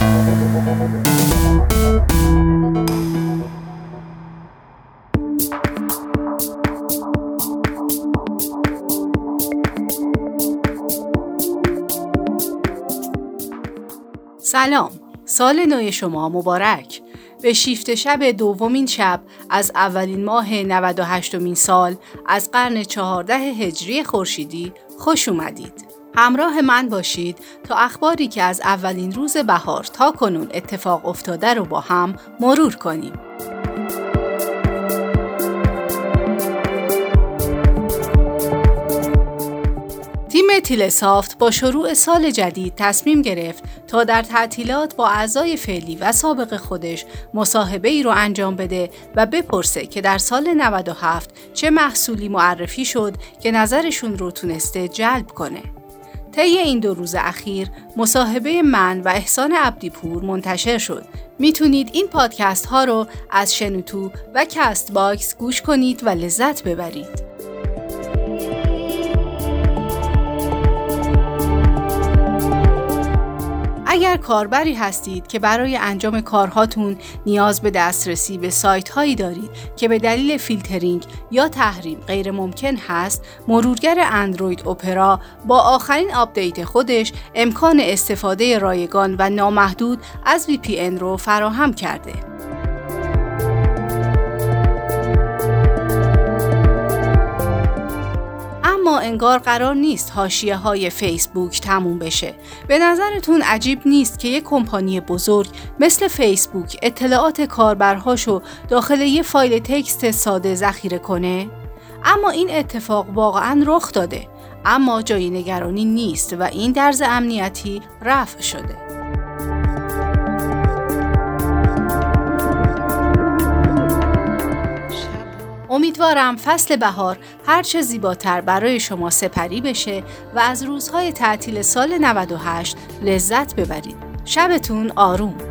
سلام سال نو شما مبارک به شیفت شب دومین شب از اولین ماه 98 مین سال از قرن 14 هجری خورشیدی خوش اومدید. همراه من باشید تا اخباری که از اولین روز بهار تا کنون اتفاق افتاده رو با هم مرور کنیم. تیم سافت با شروع سال جدید تصمیم گرفت تا در تعطیلات با اعضای فعلی و سابق خودش مصاحبه ای رو انجام بده و بپرسه که در سال 97 چه محصولی معرفی شد که نظرشون رو تونسته جلب کنه. طی این دو روز اخیر مصاحبه من و احسان عبدیپور منتشر شد. می‌تونید این پادکست ها رو از شنوتو و CastBox گوش کنید و لذت ببرید. اگر کاربری هستید که برای انجام کارهاتون نیاز به دسترسی به سایت هایی دارید که به دلیل فیلترینگ یا تحریم غیر ممکن هست مرورگر اندروید Opera با آخرین آپدیت خودش امکان استفاده رایگان و نامحدود از VPN رو فراهم کرده. انگار قرار نیست حاشیه های فیسبوک تموم بشه. به نظرتون عجیب نیست که یک کمپانی بزرگ مثل فیسبوک اطلاعات کاربرهاشو داخل یه فایل تکست ساده ذخیره کنه؟ اما این اتفاق واقعا رخ داده. اما جای نگرانی نیست و این درز امنیتی رفع شده. امیدوارم فصل بهار هرچه زیباتر برای شما سپری بشه و از روزهای تعطیل سال 98 لذت ببرید. شبتون آروم